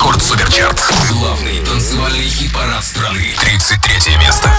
Рекорд Суперчарт. Главный танцевальный хит-парад страны. 33 место.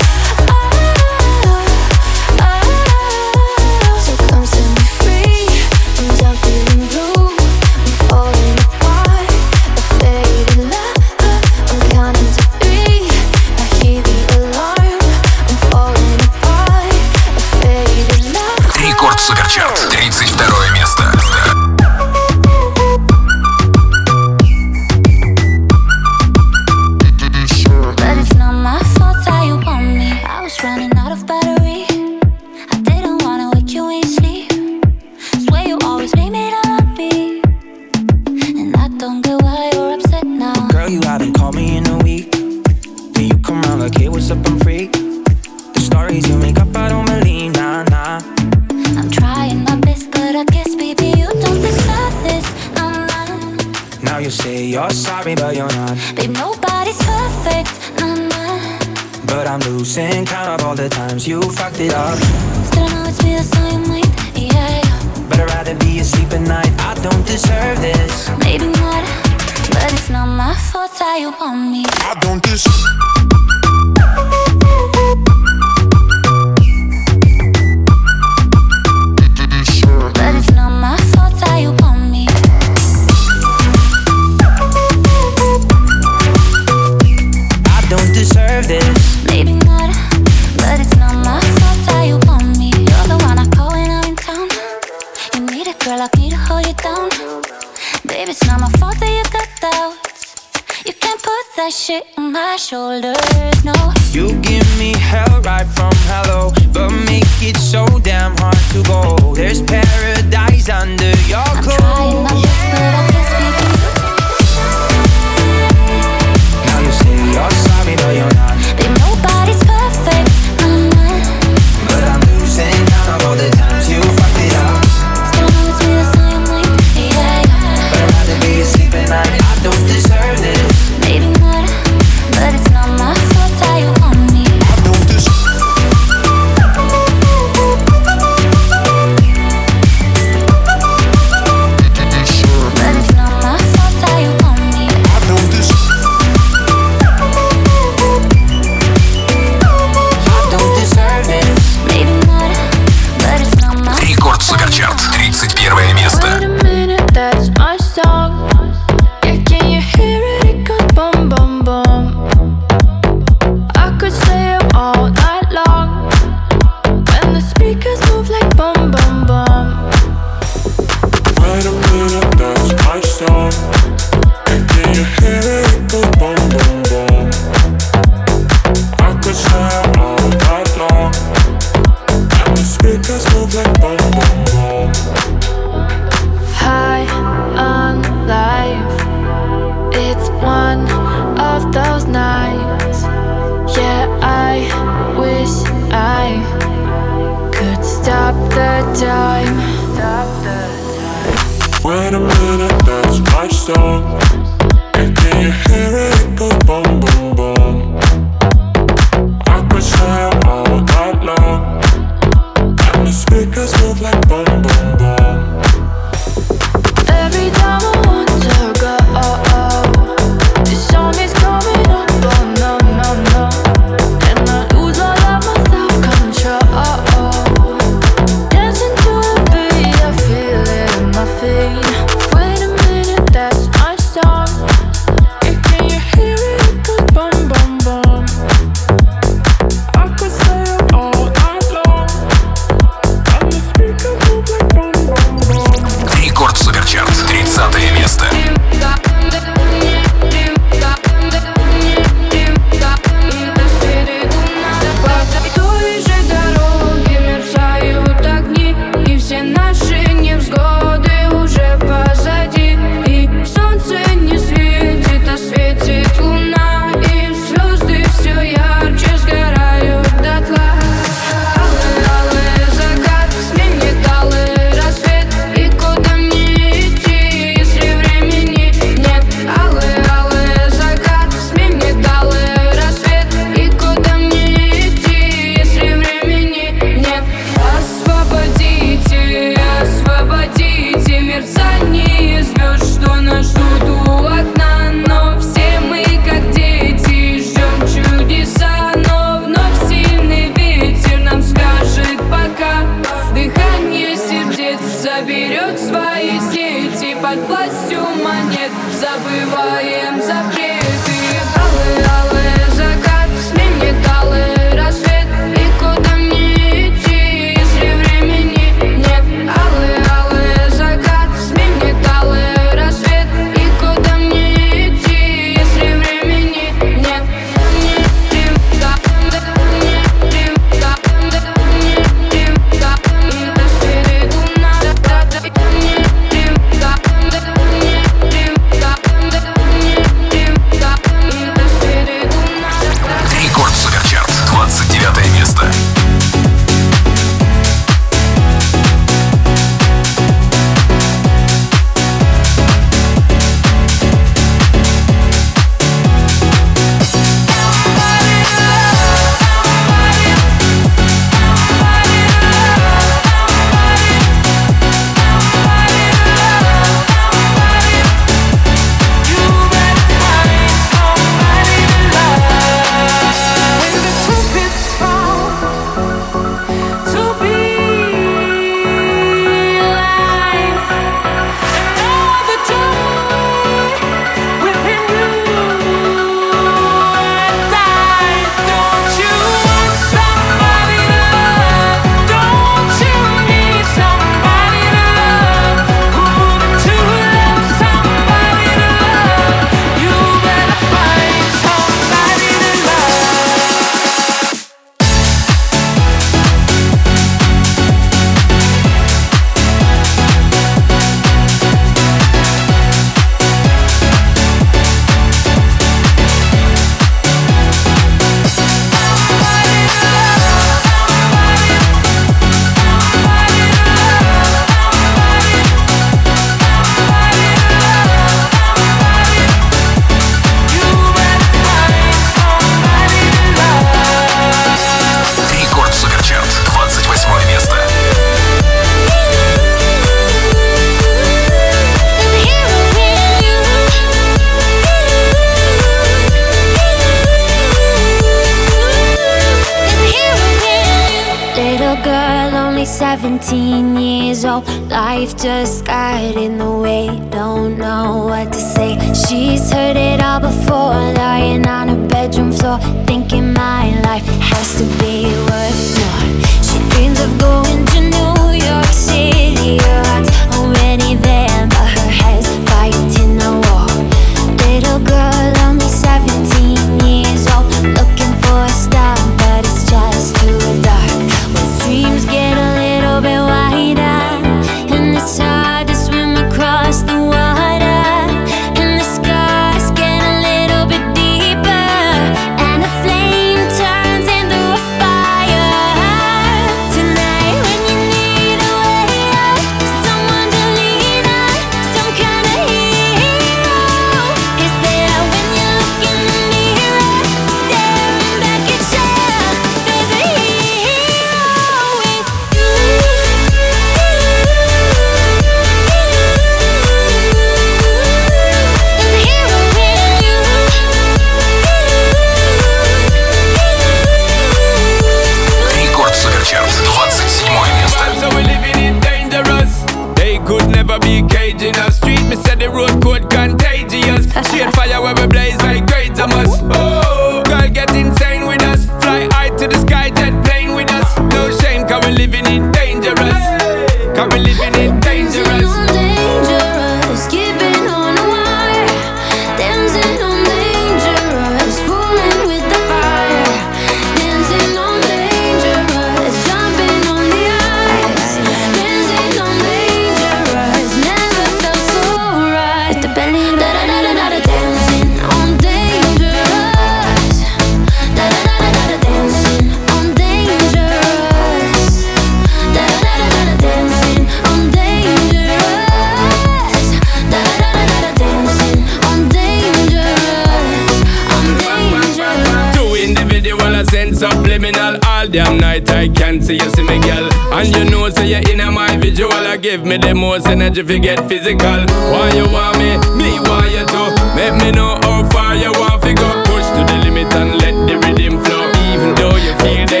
can see you see me, girl. And you know, say so you're in my visual. I give me the most energy if you get physical. Why you want me? Me want you to. Make me know how far you want to go. Push to the limit and let the rhythm flow. Even though you feel that.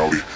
County.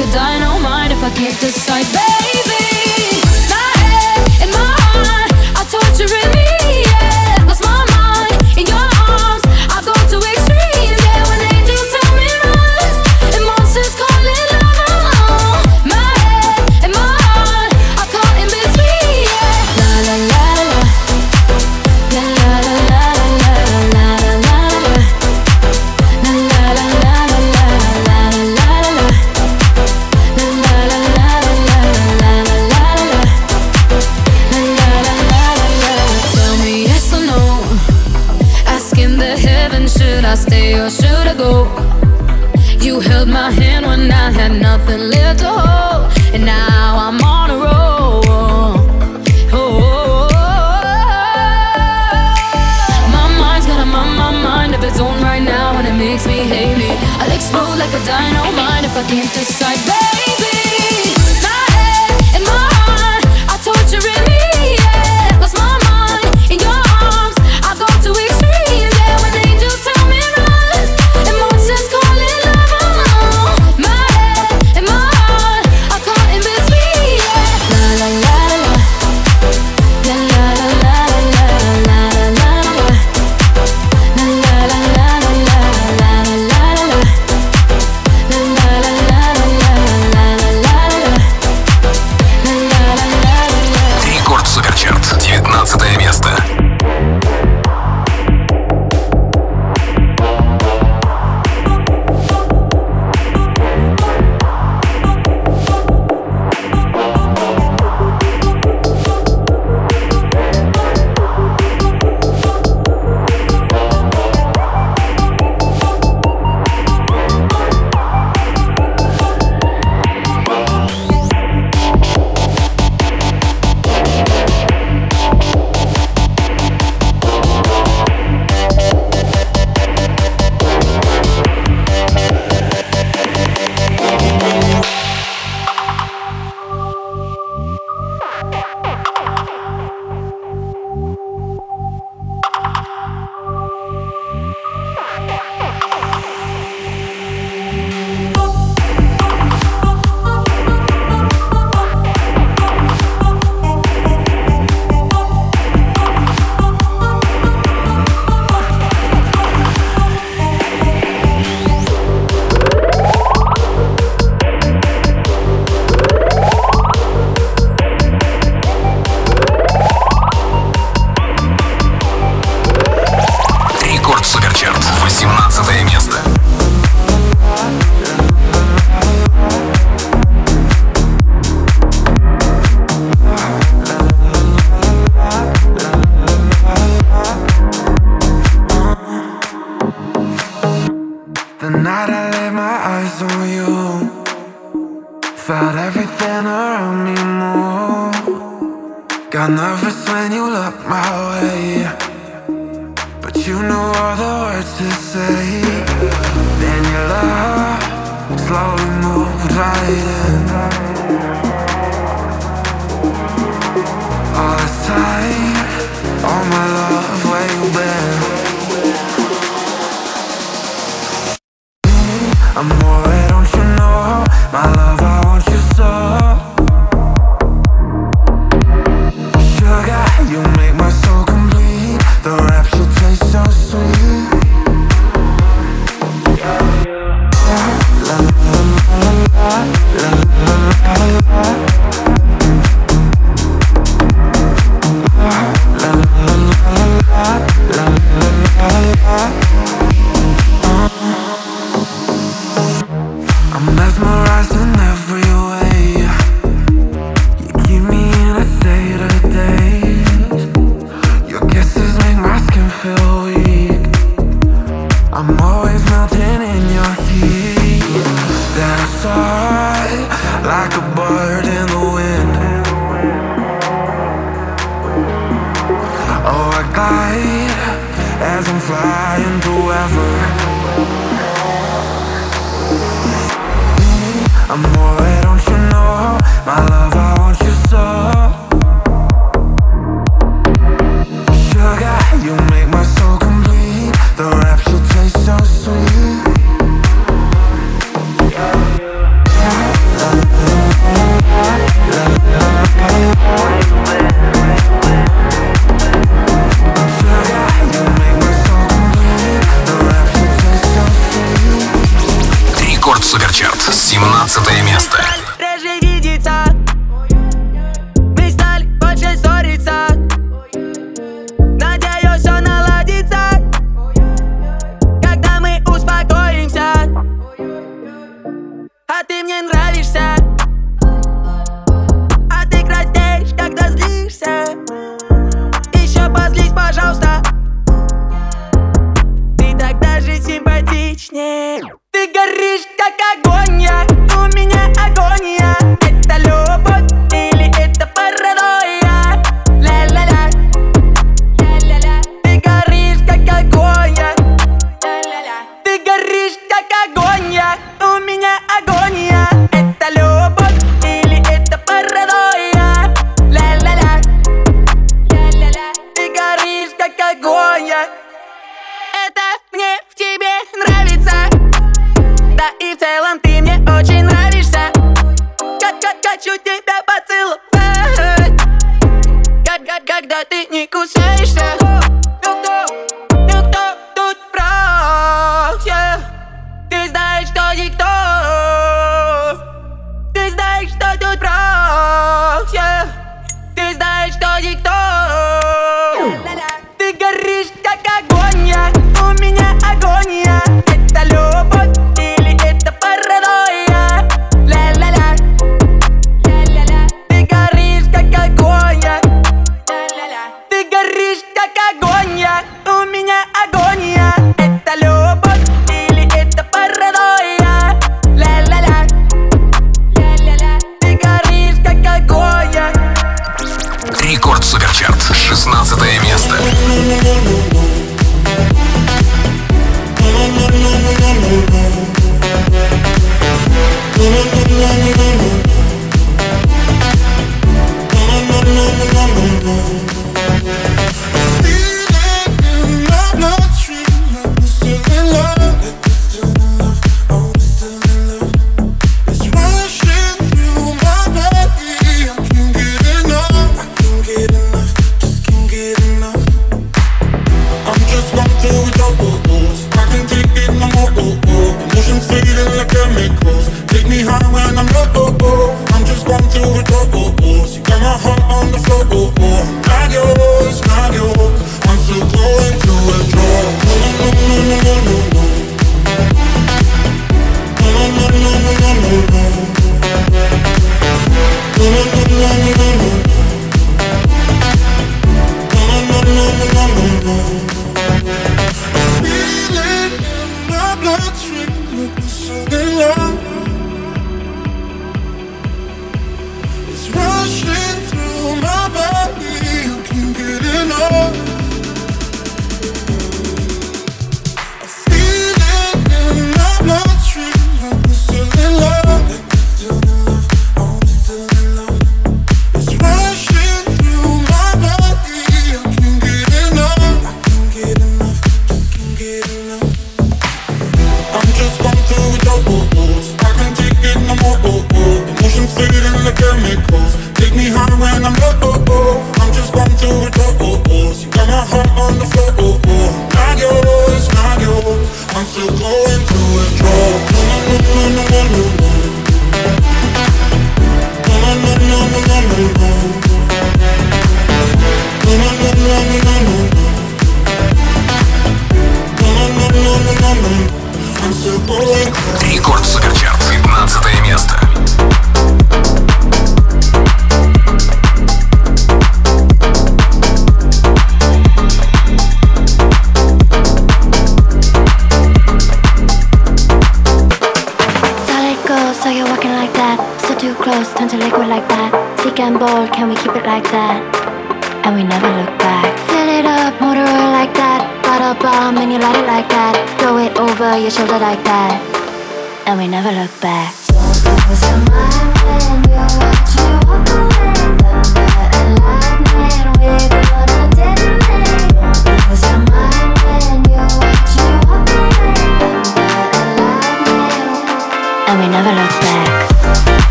A dynamite if I can't decide, baby. она в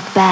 Back.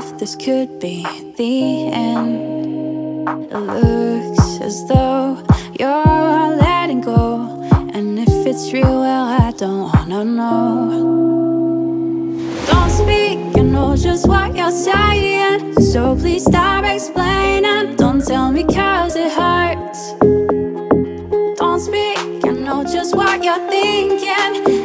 This could be the end. It looks as though you're letting go. And if it's real, well, I don't wanna know. Don't speak, I know just what you're saying. So please stop explaining. Don't tell me cause it hurts. Don't speak, I know just what you're thinking.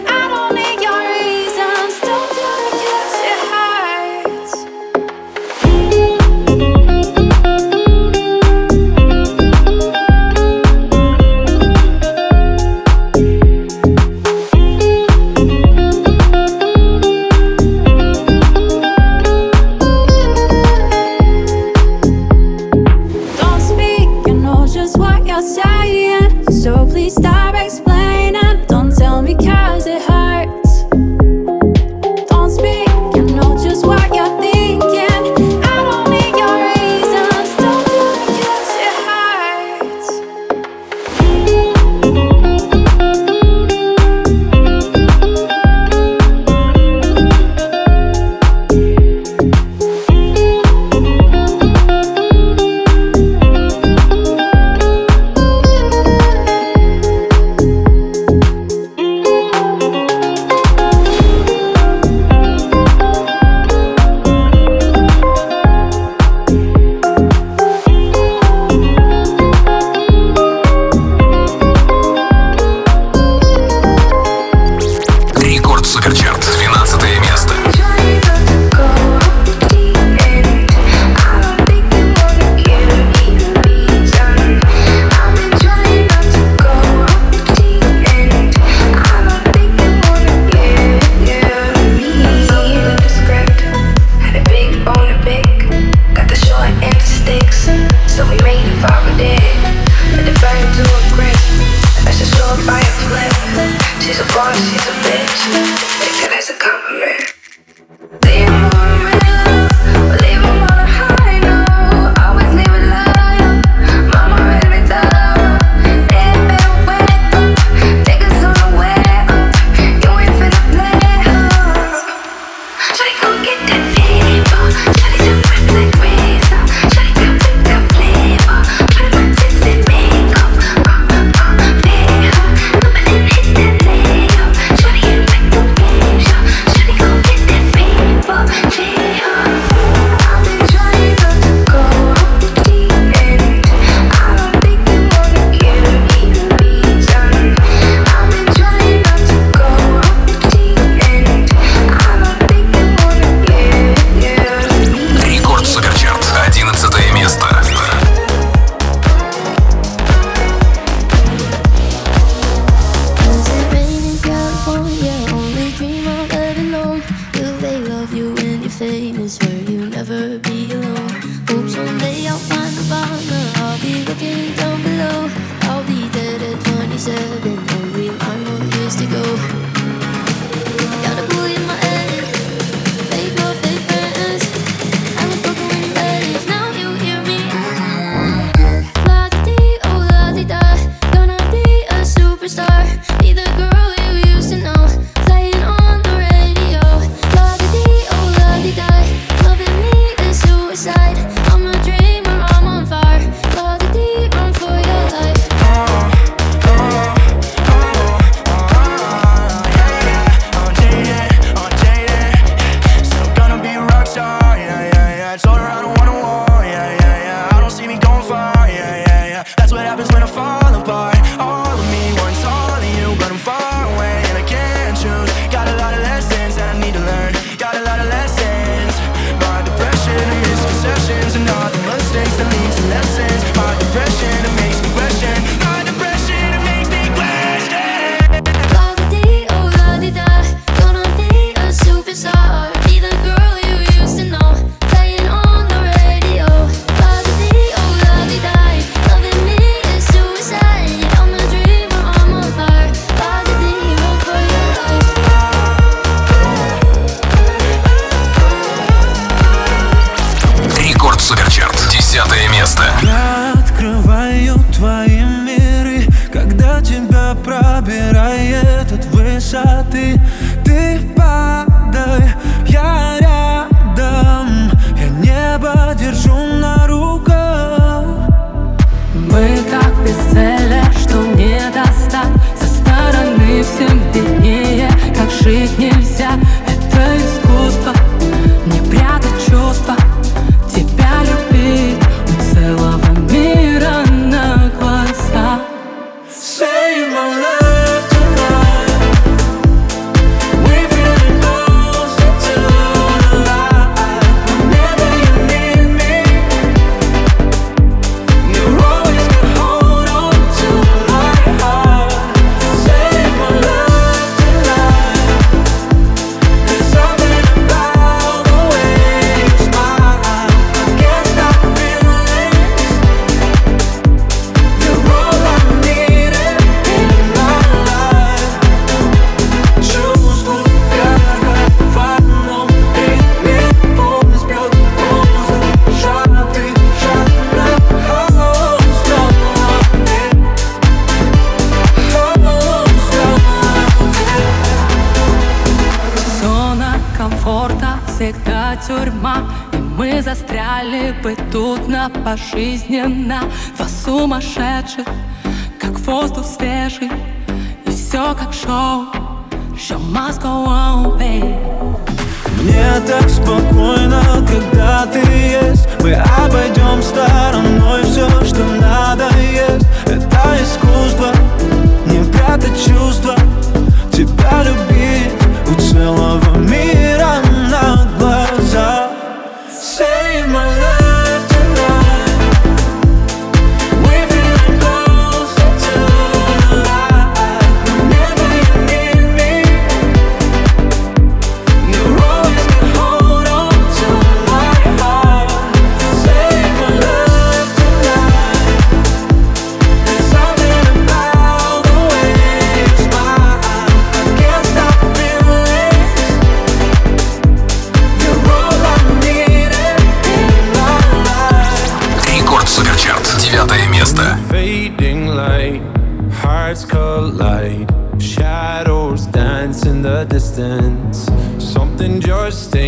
тем виднее, как жить нельзя. пожизненно. Два сумасшедших, как воздух свежий. И все как шоу, show must go on, babe. Мне так спокойно, когда ты есть. Мы обойдем стороной все, что надо есть. Это искусство, не прятать чувства. Тебя любить у целого мира надо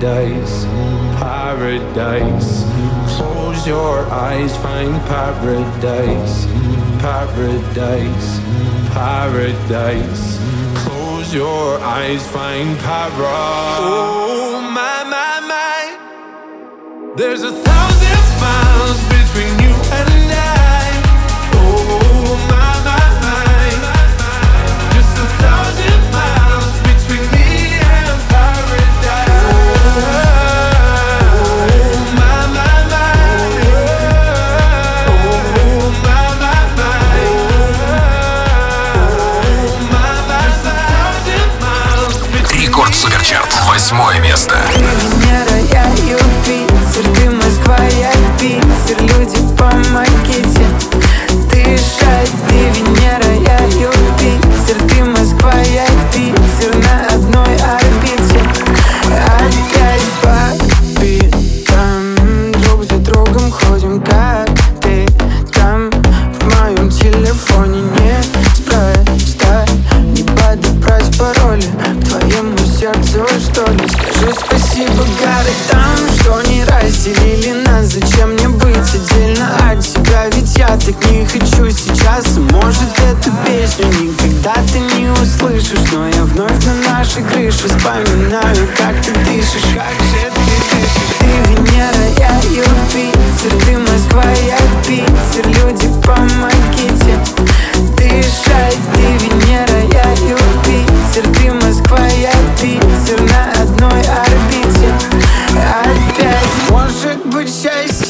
paradise, paradise. Close your eyes, find paradise, paradise, paradise. Close your eyes, find paradise. Oh my my my, there's a thousand miles between you. восьмое место. хочу сейчас Может эту песню никогда ты не услышишь Но я вновь на нашей крыше Вспоминаю, как ты дышишь Как же ты дышишь. Ты Венера, я Юпитер Ты Москва, я Питер Люди, помогите. Дышать Ты Венера, я Юпитер Ты Москва, я Питер На одной орбите. Опять Может быть счастье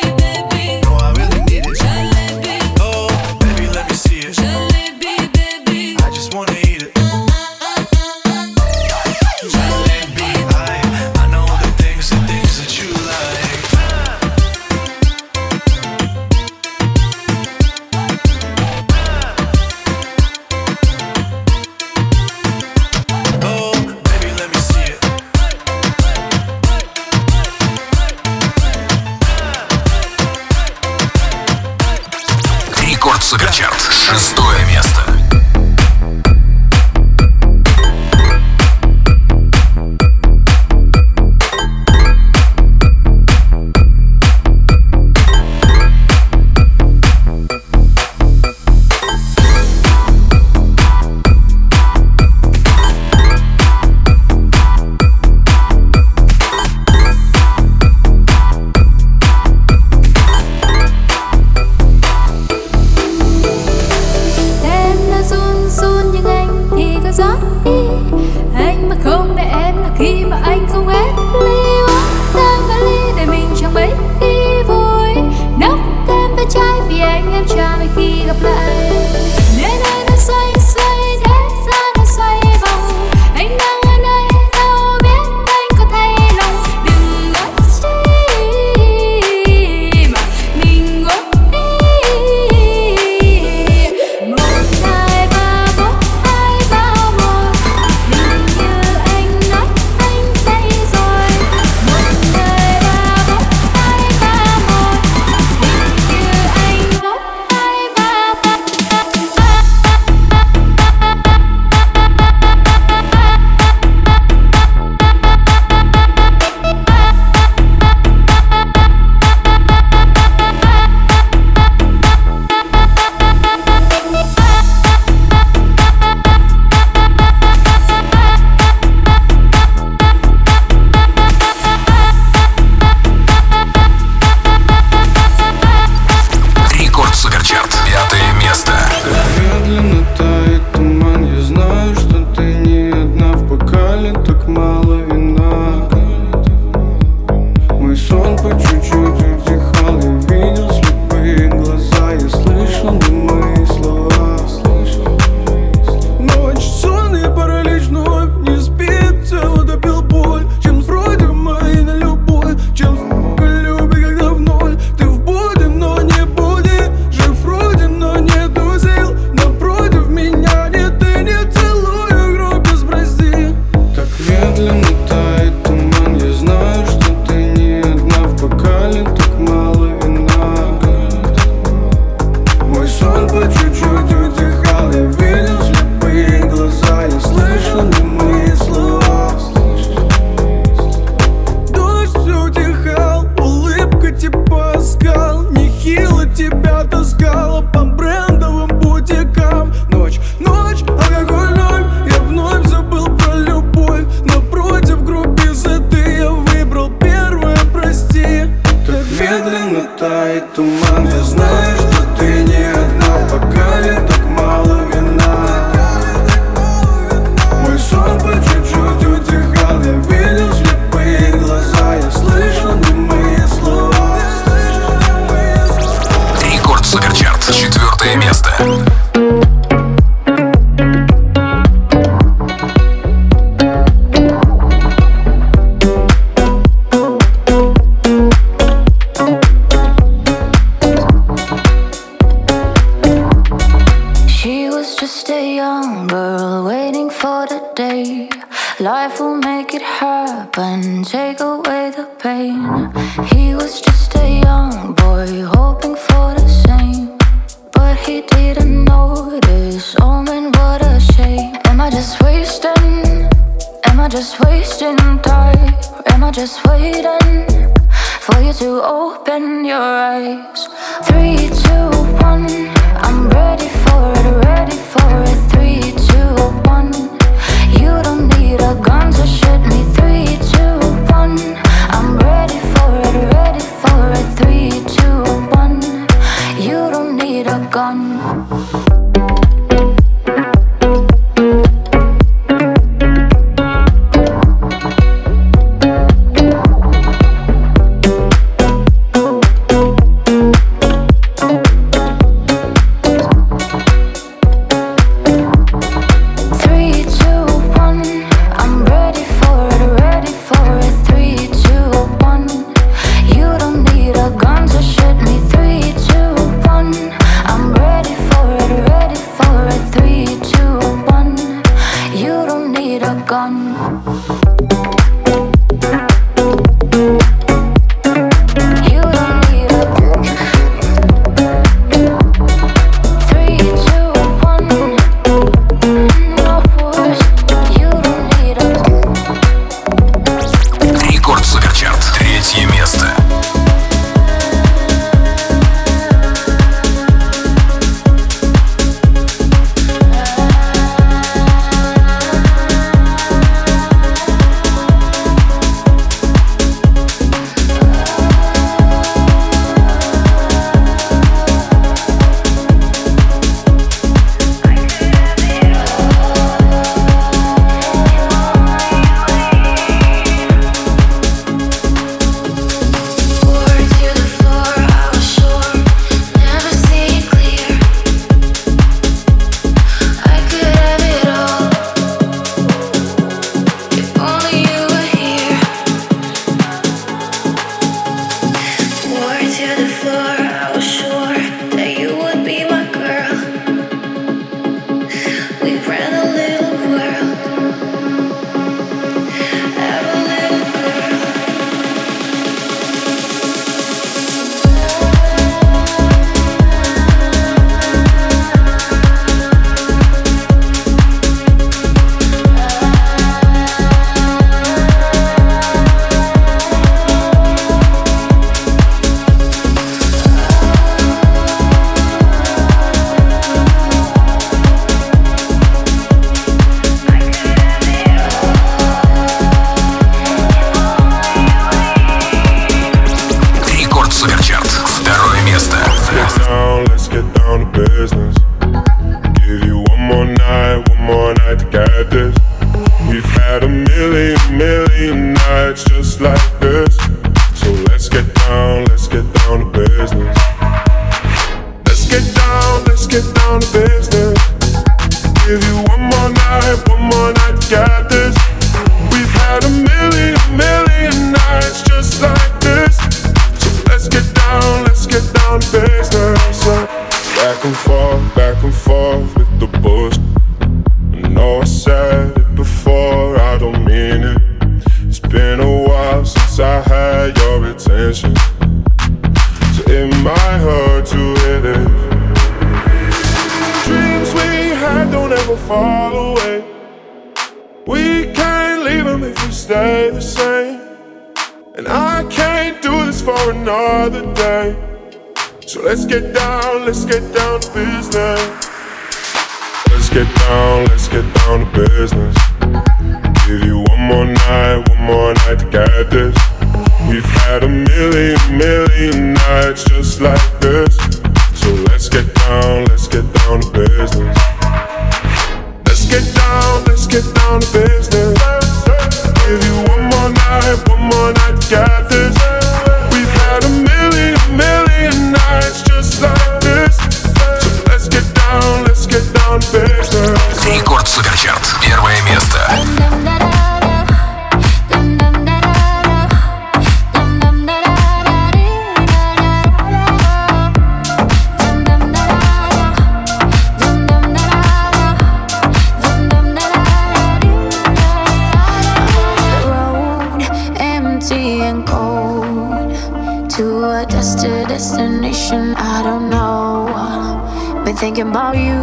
empty and cold to a dusted destination. I don't know. Been thinking about you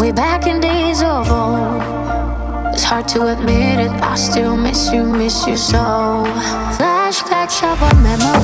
way back in days of old. It's hard to admit it, I still miss you, miss you so. Flashbacks of our memories.